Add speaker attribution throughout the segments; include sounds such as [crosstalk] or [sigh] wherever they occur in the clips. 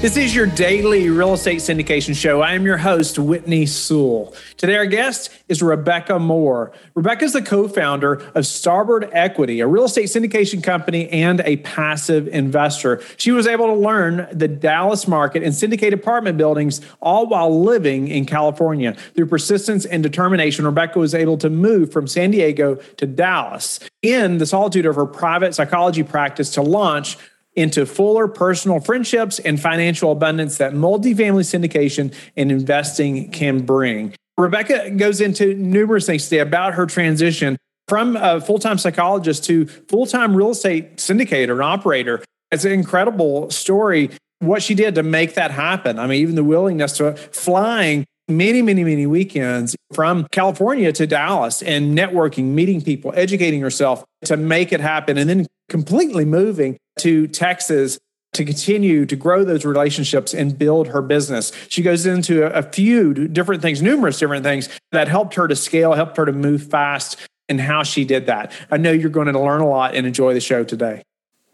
Speaker 1: This is your daily real estate syndication show. I am your host, Whitney Sewell. Today, our guest is Rebecca Moore. Rebecca is the co founder of Starboard Equity, a real estate syndication company and a passive investor. She was able to learn the Dallas market and syndicate apartment buildings all while living in California. Through persistence and determination, Rebecca was able to move from San Diego to Dallas in the solitude of her private psychology practice to launch into fuller personal friendships and financial abundance that multifamily syndication and investing can bring. Rebecca goes into numerous things today about her transition from a full time psychologist to full time real estate syndicator and operator. It's an incredible story what she did to make that happen. I mean, even the willingness to flying many, many, many weekends from California to Dallas and networking, meeting people, educating herself to make it happen, and then completely moving to Texas to continue to grow those relationships and build her business. She goes into a, few different things, numerous different things that helped her to scale, helped her to move fast, and how she did that. I know you're going to learn a lot and enjoy the show today.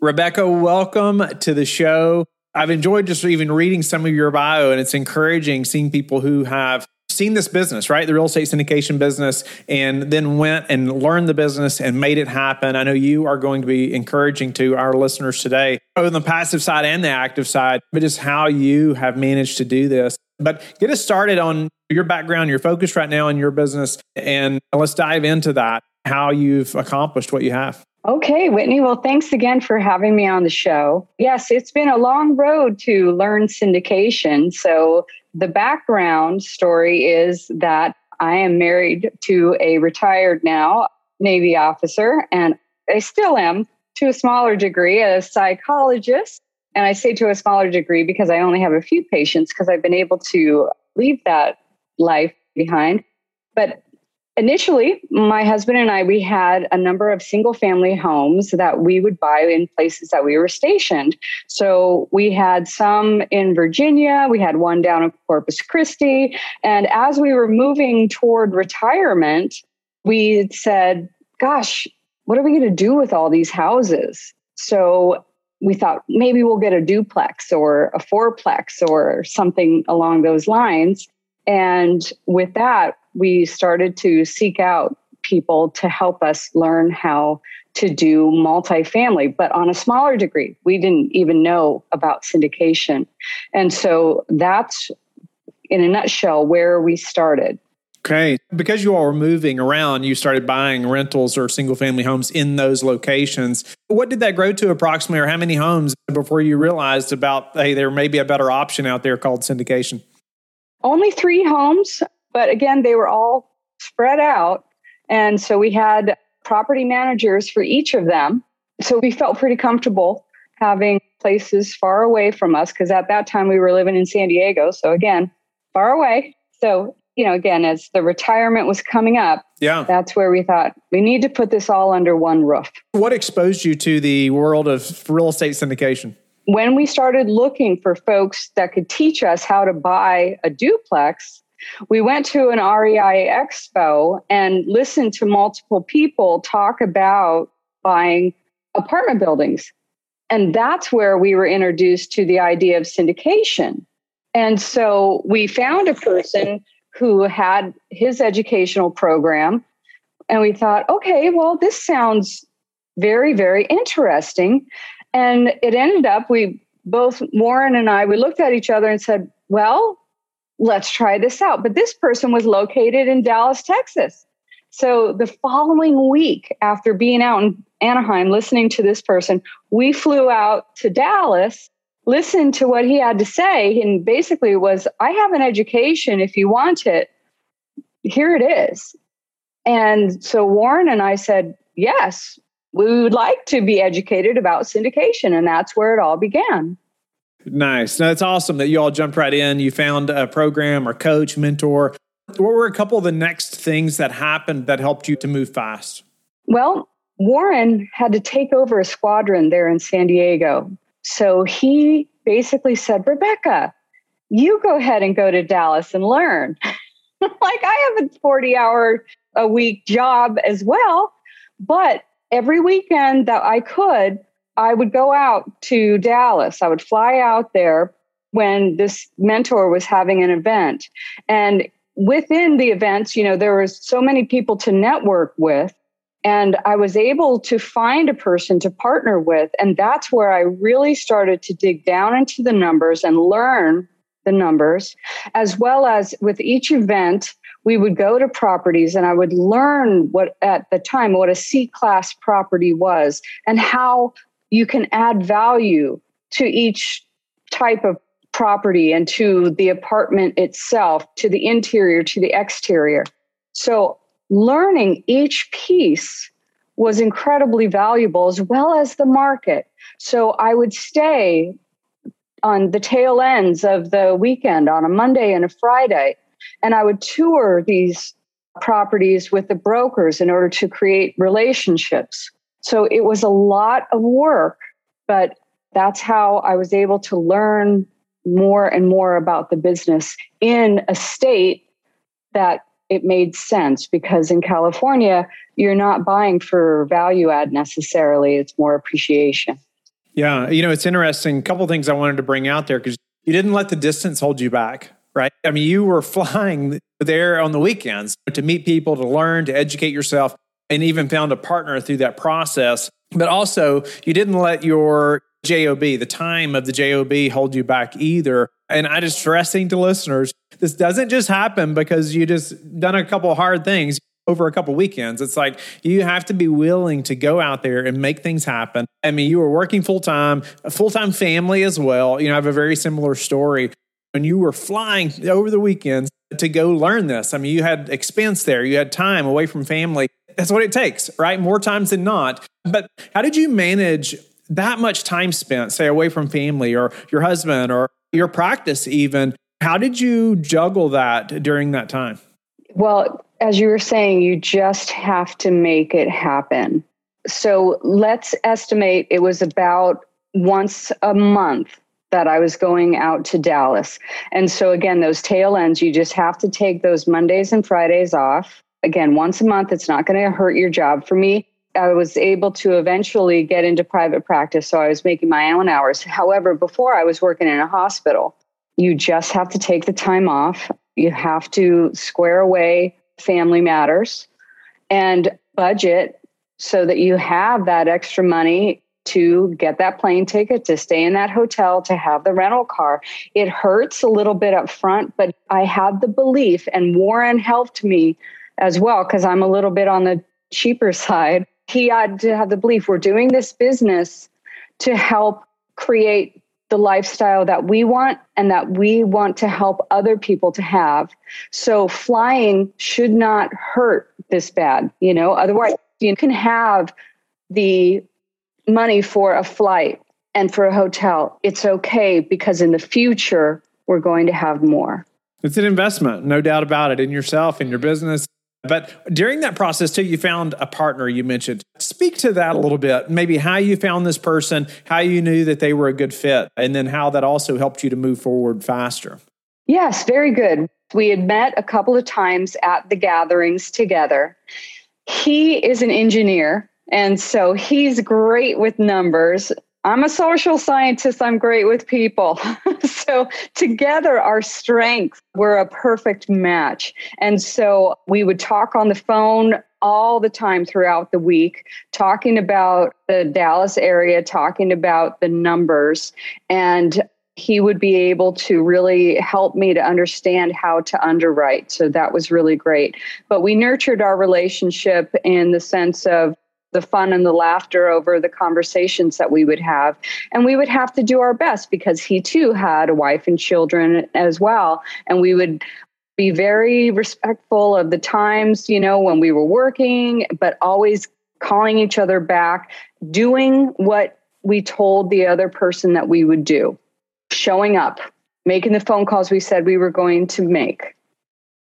Speaker 1: Rebecca, welcome to the show. I've enjoyed just even reading some of your bio, and it's encouraging seeing people who have seen this business, right? The real estate syndication business, and then went and learned the business and made it happen. I know you are going to be encouraging to our listeners today, both on the passive side and the active side, but just how you have managed to do this. But get us started on your background, your focus right now in your business, and let's dive into that, how you've accomplished what you have.
Speaker 2: Okay, Whitney. Well, thanks again for having me on the show. Yes, it's been a long road to learn syndication. So, the background story is that I am married to a retired now Navy officer, and I still am to a smaller degree a psychologist. And I say to a smaller degree because I only have a few patients because I've been able to leave that life behind. But initially my husband and i we had a number of single family homes that we would buy in places that we were stationed. So we had some in virginia we had one down in corpus christi. And as we were moving toward retirement we said gosh what are we going to do with all these houses? So we thought maybe we'll get a duplex or a fourplex or something along those lines and with that we started to seek out people to help us learn how to do multifamily, but on a smaller degree. We didn't even know about syndication. And so that's, in a nutshell, where we started.
Speaker 1: Okay. Because you all were moving around, you started buying rentals or single family homes in those locations. What did that grow to approximately, or how many homes before you realized about, hey, there may be a better option out there called syndication?
Speaker 2: Only three homes. But again, they were all spread out. And so we had property managers for each of them. So we felt pretty comfortable having places far away from us because at that time we were living in San Diego. So again, far away. So, you know, again, as the retirement was coming up, yeah, that's where we thought we need to put this all under one roof.
Speaker 1: What exposed you to the world of real estate syndication?
Speaker 2: When we started looking for folks that could teach us how to buy a duplex, we went to an REI expo and listened to multiple people talk about buying apartment buildings. And that's where we were introduced to the idea of syndication. And so we found a person who had his educational program. And we thought, okay, well, this sounds very, very interesting. And it ended up, we both, Warren and I, we looked at each other and said, well, let's try this out. But this person was located in Dallas, Texas. So the following week, after being out in Anaheim listening to this person, we flew out to Dallas, listened to what he had to say, and basically was, I have an education if you want it. Here it is. And so Warren and I said, yes, we would like to be educated about syndication. And that's where it all began.
Speaker 1: Nice. Now, it's awesome that you all jumped right in. You found a program or coach, mentor. What were a couple of the next things that happened that helped you to move fast?
Speaker 2: Well, Warren had to take over a squadron there in San Diego. So he basically said, Rebecca, you go ahead and go to Dallas and learn. [laughs] like I have a 40 hour a week job as well. But every weekend that I could, I would go out to Dallas. I would fly out there when this mentor was having an event. And within the events, you know, there was so many people to network with. And I was able to find a person to partner with. And that's where I really started to dig down into the numbers and learn the numbers, as well as with each event, we would go to properties and I would learn what at the time what a C class property was and how you can add value to each type of property and to the apartment itself, to the interior, to the exterior. So learning each piece was incredibly valuable as well as the market. So I would stay on the tail ends of the weekend on a Monday and a Friday and I would tour these properties with the brokers in order to create relationships. So it was a lot of work, but that's how I was able to learn more and more about the business in a state that it made sense because in California, you're not buying for value add necessarily, it's more appreciation.
Speaker 1: Yeah, you know, it's interesting. A couple things I wanted to bring out there because you didn't let the distance hold you back right? I mean, you were [laughs] flying there on the weekends to meet people, to learn, to educate yourself, and even found a partner through that process. But also, you didn't let your JOB, the time of the JOB, hold you back either. And I just stressing to listeners, this doesn't just happen because you just done a couple hard things over a couple weekends. It's like you have to be willing to go out there and make things happen. I mean, you were working full time, a full time family as well. You know, I have a very similar story when you were flying over the weekends to go learn this. I mean, you had expense there, you had time away from family. That's what it takes, right? More times than not. But how did you manage that much time spent, say, away from family or your husband or your practice, even? How did you juggle that during that time?
Speaker 2: Well, as you were saying, you just have to make it happen. So let's estimate it was about once a month that I was going out to Dallas. And so, again, those tail ends, you just have to take those Mondays and Fridays off. Again, once a month, it's not going to hurt your job. For me, I was able to eventually get into private practice. So I was making my own hours. However, before I was working in a hospital, you just have to take the time off. You have to square away family matters and budget so that you have that extra money to get that plane ticket, to stay in that hotel, to have the rental car. It hurts a little bit up front, but I had the belief, and Warren helped me as well because I'm a little bit on the cheaper [laughs] side. He had to have the belief we're doing this business to help create the lifestyle that we want and that we want to help other people to have. So flying should not hurt this bad, you know, otherwise you can have the money for a flight and for a hotel, it's okay because in the future, we're going to have more.
Speaker 1: It's an investment, no doubt about it, in yourself, in your business. But during that process, too, you found a partner you mentioned. Speak to that a little bit. Maybe how you found this person, how you knew that they were a good fit, and then how that also helped you to move forward faster.
Speaker 2: Yes, very good. We had met a couple of times at the gatherings together. He is an engineer and so he's great with numbers. I'm a social scientist. I'm great with people. [laughs] so together, our strengths were a perfect match. And so we would talk on the phone all the time throughout the week, talking about the Dallas area, talking about the numbers. And he would be able to really help me to understand how to underwrite. So that was really great. But we nurtured our relationship in the sense of the fun and the laughter over the conversations that we would have. And we would have to do our best because he too had a wife and children as well. And we would be very respectful of the times, you know, when we were working, but always calling each other back, doing what we told the other person that we would do, showing up, making the phone calls we said we were going to make.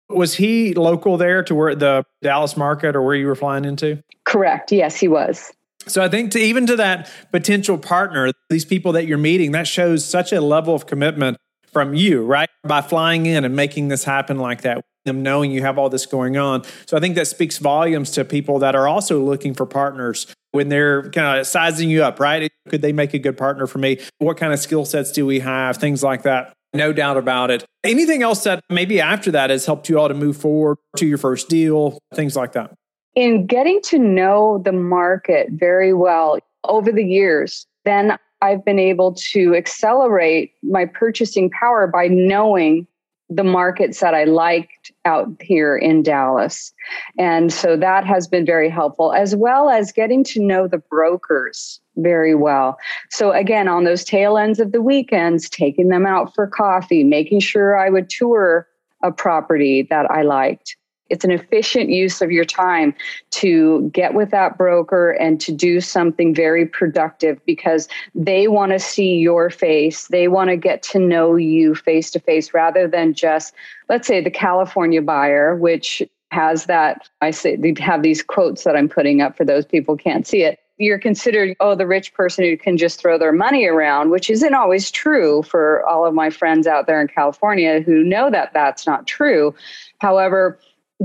Speaker 1: Was he local there to where the Dallas market or where you were flying into?
Speaker 2: Correct. Yes, he was.
Speaker 1: So I think to even to that potential partner, these people that you're meeting, that shows such a level of commitment from you, right? By flying in and making this happen like that, them knowing you have all this going on. So I think that speaks volumes to people that are also looking for partners when they're kind of sizing you up, right? Could they make a good partner for me? What kind of skill sets do we have? Things like that. No doubt about it. Anything else that maybe after that has helped you all to move forward to your first deal, things like that?
Speaker 2: In getting to know the market very well over the years, then I've been able to accelerate my purchasing power by knowing the markets that I liked out here in Dallas. And so that has been very helpful, as well as getting to know the brokers very well. So, again, on those tail ends of the weekends, taking them out for coffee, making sure I would tour a property that I liked it's an efficient use of your time to get with that broker and to do something very productive because they want to see your face. They want to get to know you face to face rather than just, let's say, the California buyer, which has that. I say they have these quotes that I'm putting up for those people can't see it. You're considered, oh, the rich person who can just throw their money around, which isn't always true for all of my friends out there in California who know that that's not true. However,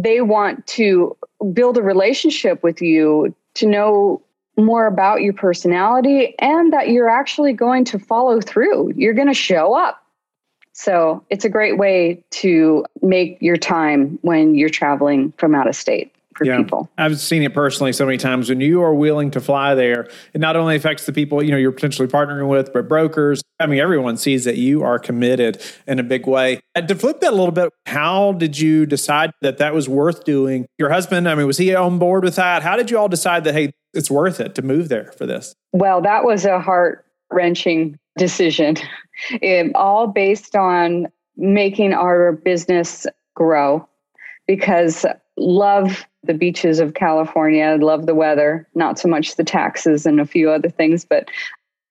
Speaker 2: they want to build a relationship with you to know more about your personality and that you're actually going to follow through. You're going to show up. So it's a great way to make your time when you're traveling from out of state for yeah, people.
Speaker 1: I've seen it personally so many times. When you are willing to fly there, it not only affects the people you know you're potentially partnering with, but brokers. I mean, everyone sees that you are committed in a big way. And to flip that a little bit, how did you decide that that was worth doing? Your husband, I mean, was he on board with that? How did you all decide that hey, it's worth it to move there for this?
Speaker 2: Well, that was a heart wrenching decision. It, all based on making our business grow because love the beaches of California, I love the weather, not so much the taxes and a few other things, but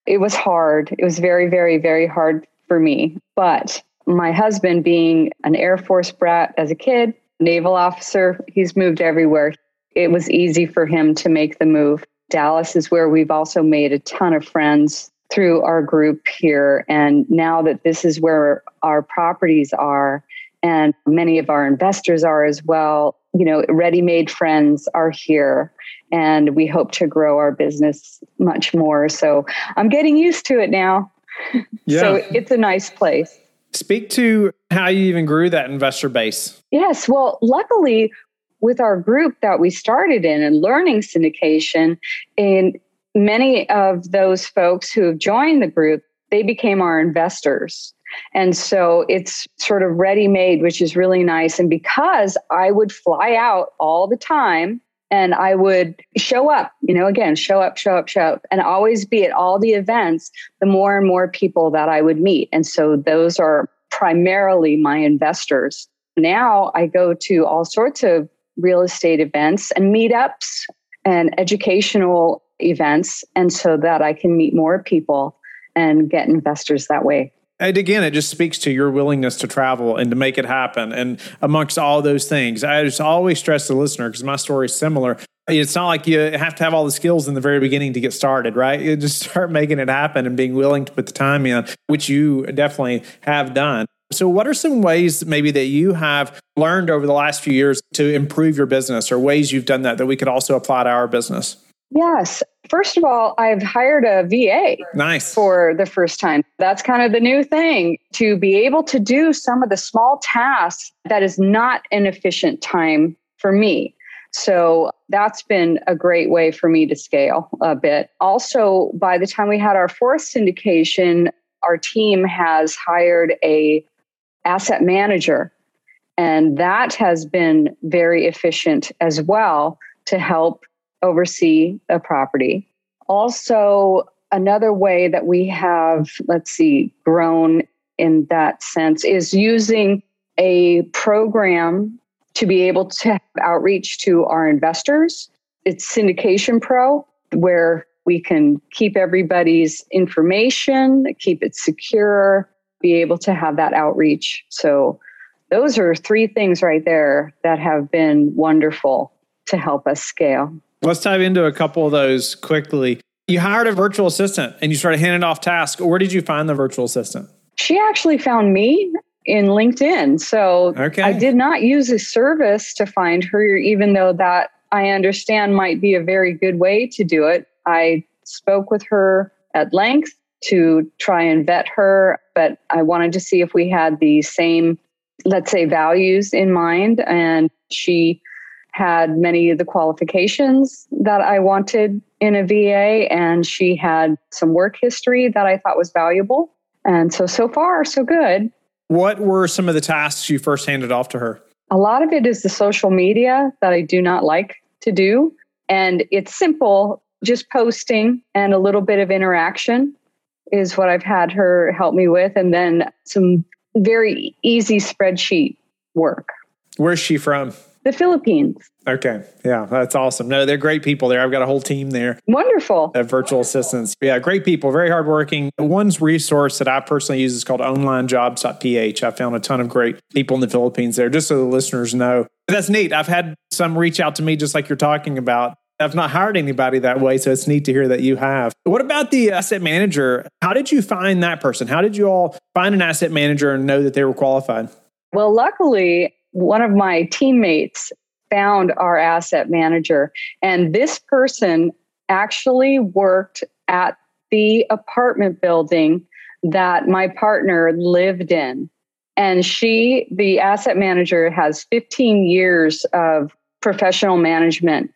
Speaker 2: it was hard. It was very, very, very hard for me. But my husband, being an Air Force brat as a kid, naval officer, he's moved everywhere. It was easy for him to make the move. Dallas is where we've also made a ton of friends through our group here. And now that this is where our properties are, and many of our investors are as well, you know, ready made friends are here and we hope to grow our business much more. So I'm getting used to it now. [laughs] Yeah. so it's a nice place.
Speaker 1: Speak to how you even grew that investor base.
Speaker 2: Yes. Well, luckily, with our group that we started in and learning syndication, and many of those folks who have joined the group, they became our investors. And so it's sort of ready made, which is really nice. And because I would fly out all the time and I would show up, you know, again, show up, show up, show up, and always be at all the events, the more and more people that I would meet. And so those are primarily my investors. Now I go to all sorts of real estate events and meetups and educational events. And so that I can meet more people and get investors that way
Speaker 1: and again, it just speaks to your willingness to travel and to make it happen. And amongst all those things, I just always stress the listener because my story is similar. It's not like you have to have all the skills in the very beginning to get started, right? You just [laughs] start making it happen and being willing to put the time in, which you definitely have done. So, what are some ways maybe that you have learned over the last few years to improve your business or ways you've done that that we could also apply to our business?
Speaker 2: Yes. First of all, I've hired a VA.
Speaker 1: Nice.
Speaker 2: For the first time. That's kind of the new thing to be able to do some of the small tasks that is not an efficient time for me. So that's been a great way for me to scale a bit. Also, by the time we had our fourth syndication, our team has hired a asset manager and that has been very efficient as well to help oversee a property. Also, another way that we have, let's see, grown in that sense is using a program to be able to have outreach to our investors. It's Syndication Pro, where we can keep everybody's information, keep it secure, be able to have that outreach. So those are three things right there that have been wonderful to help us scale.
Speaker 1: Let's dive into a couple of those quickly. You hired a virtual assistant and you started handing off tasks. Where did you find the virtual assistant?
Speaker 2: She actually found me in LinkedIn. So okay. I did not use a service to find her, even though that I understand might be a very good way to do it. I spoke with her at length to try and vet her, but I wanted to see if we had the same, let's say, values in mind. And she had many of the qualifications that I wanted in a VA, and she had some work history that I thought was valuable. And so, so far, so good.
Speaker 1: What were some of the tasks you first handed off to her?
Speaker 2: A lot of it is the social media that I do not like to do. And it's simple, just posting and a little bit of interaction is what I've had her help me with. And then some very easy spreadsheet work.
Speaker 1: Where's she from?
Speaker 2: The Philippines.
Speaker 1: Okay. Yeah, that's awesome. No, they're great people there. I've got a whole team there.
Speaker 2: Wonderful.
Speaker 1: Of virtual assistants. Yeah, great people, very hardworking. One's resource that I personally use is called onlinejobs.ph. I found a ton of great people in the Philippines there, just so the listeners know. That's neat. I've had some reach out to me just like you're talking about. I've not hired anybody that way, so it's neat to hear that you have. What about the asset manager? How did you find that person? How did you all find an asset manager and know that they were qualified?
Speaker 2: Well, luckily, one of my teammates found our asset manager, and this person actually worked at the apartment building that my partner lived in. And she, the asset manager, has 15 years of professional management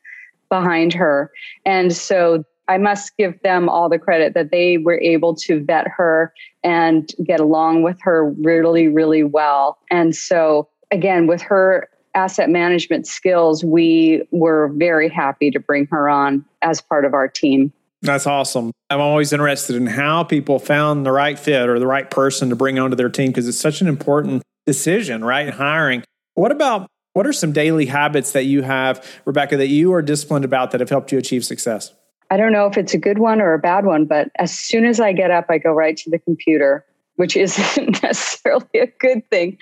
Speaker 2: behind her. And so I must give them all the credit that they were able to vet her and get along with her really, really well. And so again, with her asset management skills, we were very happy to bring her on as part of our team.
Speaker 1: That's awesome. I'm always interested in how people found the right fit or the right person to bring onto their team because it's such an important decision, right? Hiring. What about what are some daily habits that you have, Rebecca, that you are disciplined about that have helped you achieve success?
Speaker 2: I don't know if it's a good one or a bad one, but as soon as I get up, I go right to the computer, which isn't [laughs] necessarily a good thing.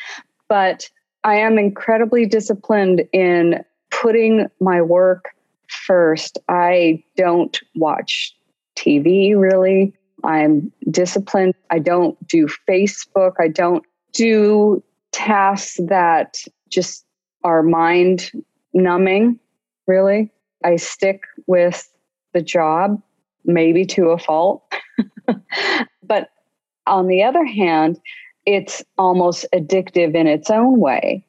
Speaker 2: But I am incredibly disciplined in putting my work first. I don't watch TV really. I'm disciplined. I don't do Facebook. I don't do tasks that just are mind numbing, really. I stick with the job, maybe to a fault. [laughs] but on the other hand, it's almost addictive in its own way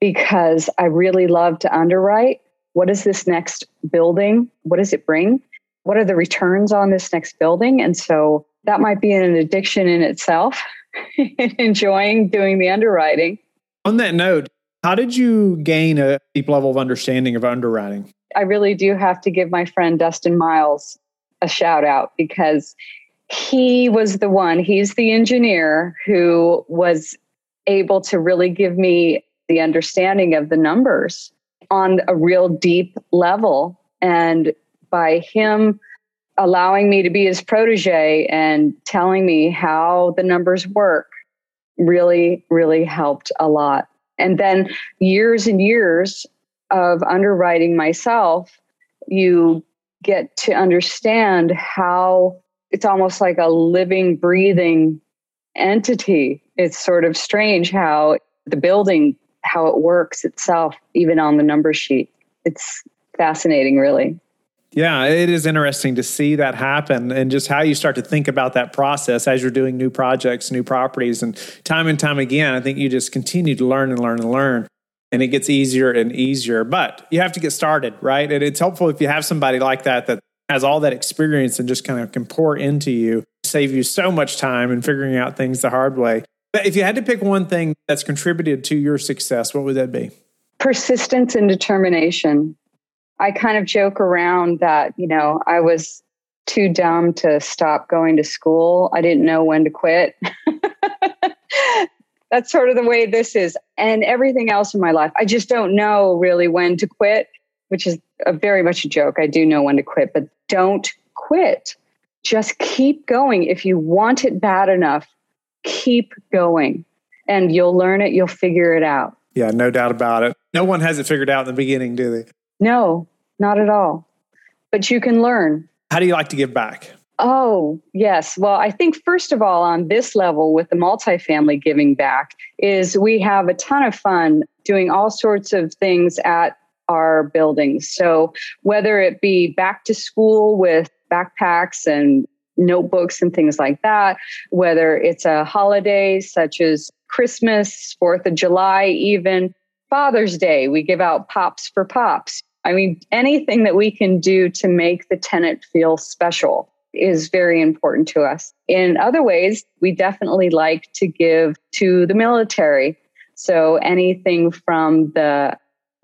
Speaker 2: because I really love to underwrite. What is this next building? What does it bring? What are the returns on this next building? And so that might be an addiction in itself, [laughs] enjoying doing the underwriting.
Speaker 1: On that note, how did you gain a deep level of understanding of underwriting?
Speaker 2: I really do have to give my friend Dustin Miles a shout out because he was the one, he's the engineer who was able to really give me the understanding of the numbers on a real deep level. And by him allowing me to be his protege and telling me how the numbers work, really, really helped a lot. And then years and years of underwriting myself, you get to understand how it's almost like a living, breathing entity. It's sort of strange how the building, how it works itself, even on the number sheet. It's fascinating, really.
Speaker 1: Yeah, it is interesting to see that happen and just how you start to think about that process as you're doing new projects, new properties. And time and time again, I think you just continue to learn and learn and learn. And it gets easier and easier, but you have to get started, right? And it's helpful if you have somebody like that that has all that experience and just kind of can pour into you, save you so much time in figuring out things the hard way. But if you had to pick one thing that's contributed to your success, what would that be?
Speaker 2: Persistence and determination. I kind of joke around that, you know, I was too dumb to stop going to school. I didn't know when to quit. [laughs] That's sort of the way this is. And everything else in my life, I just don't know really when to quit, which is a very much a joke. I do know when to quit, but don't quit. Just keep going. If you want it bad enough, keep going. and you'll learn it, you'll figure it out.
Speaker 1: Yeah, no doubt about it. No one has it figured out in the beginning, do they?
Speaker 2: No, not at all. But you can learn.
Speaker 1: How do you like to give back?
Speaker 2: Oh, yes. Well, I think first of all, on this level with the multifamily giving back, is we have a ton of fun doing all sorts of things at our buildings. So whether it be back to school with backpacks and notebooks and things like that, whether it's a holiday such as Christmas, Fourth of July, even Father's Day, we give out pops for pops. I mean, anything that we can do to make the tenant feel special is very important to us. In other ways, we definitely like to give to the military. So anything from the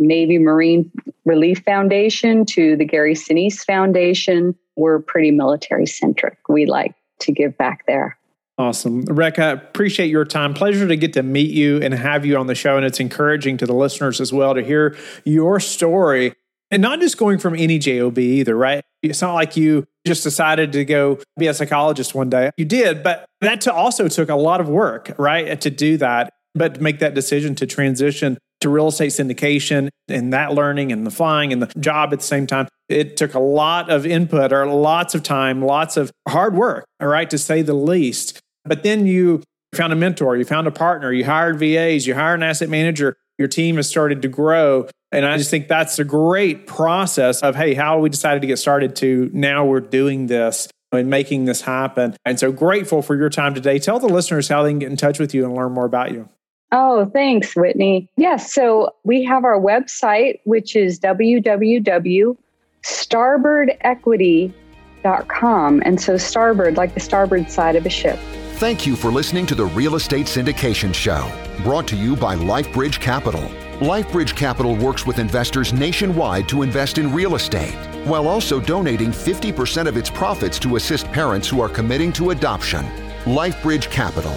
Speaker 2: Navy Marine Relief Foundation to the Gary Sinise Foundation, we're pretty military centric. We like to give back there.
Speaker 1: Awesome. Rebecca, appreciate your time. Pleasure to get to meet you and have you on the show. And it's encouraging to the listeners as well to hear your story and not just going from any job either right it's not like you just decided to go be a psychologist one day you did but that also took a lot of work right to do that but to make that decision to transition to real estate syndication and that learning and the flying and the job at the same time it took a lot of input or lots of time lots of hard work all right to say the least but then you found a mentor you found a partner you hired vas you hired an asset manager your team has started to grow. And I just think that's a great process of, hey, how we decided to get started to now we're doing this and making this happen. And so grateful for your time today. Tell the listeners how they can get in touch with you and learn more about you.
Speaker 2: Oh, thanks, Whitney. Yes. so we have our website, which is www.starboardequity.com. And so starboard, like the starboard side of a ship.
Speaker 3: Thank you for listening to the Real Estate Syndication Show, brought to you by LifeBridge Capital. LifeBridge Capital works with investors nationwide to invest in real estate, while also donating 50% of its profits to assist parents who are committing to adoption. LifeBridge Capital,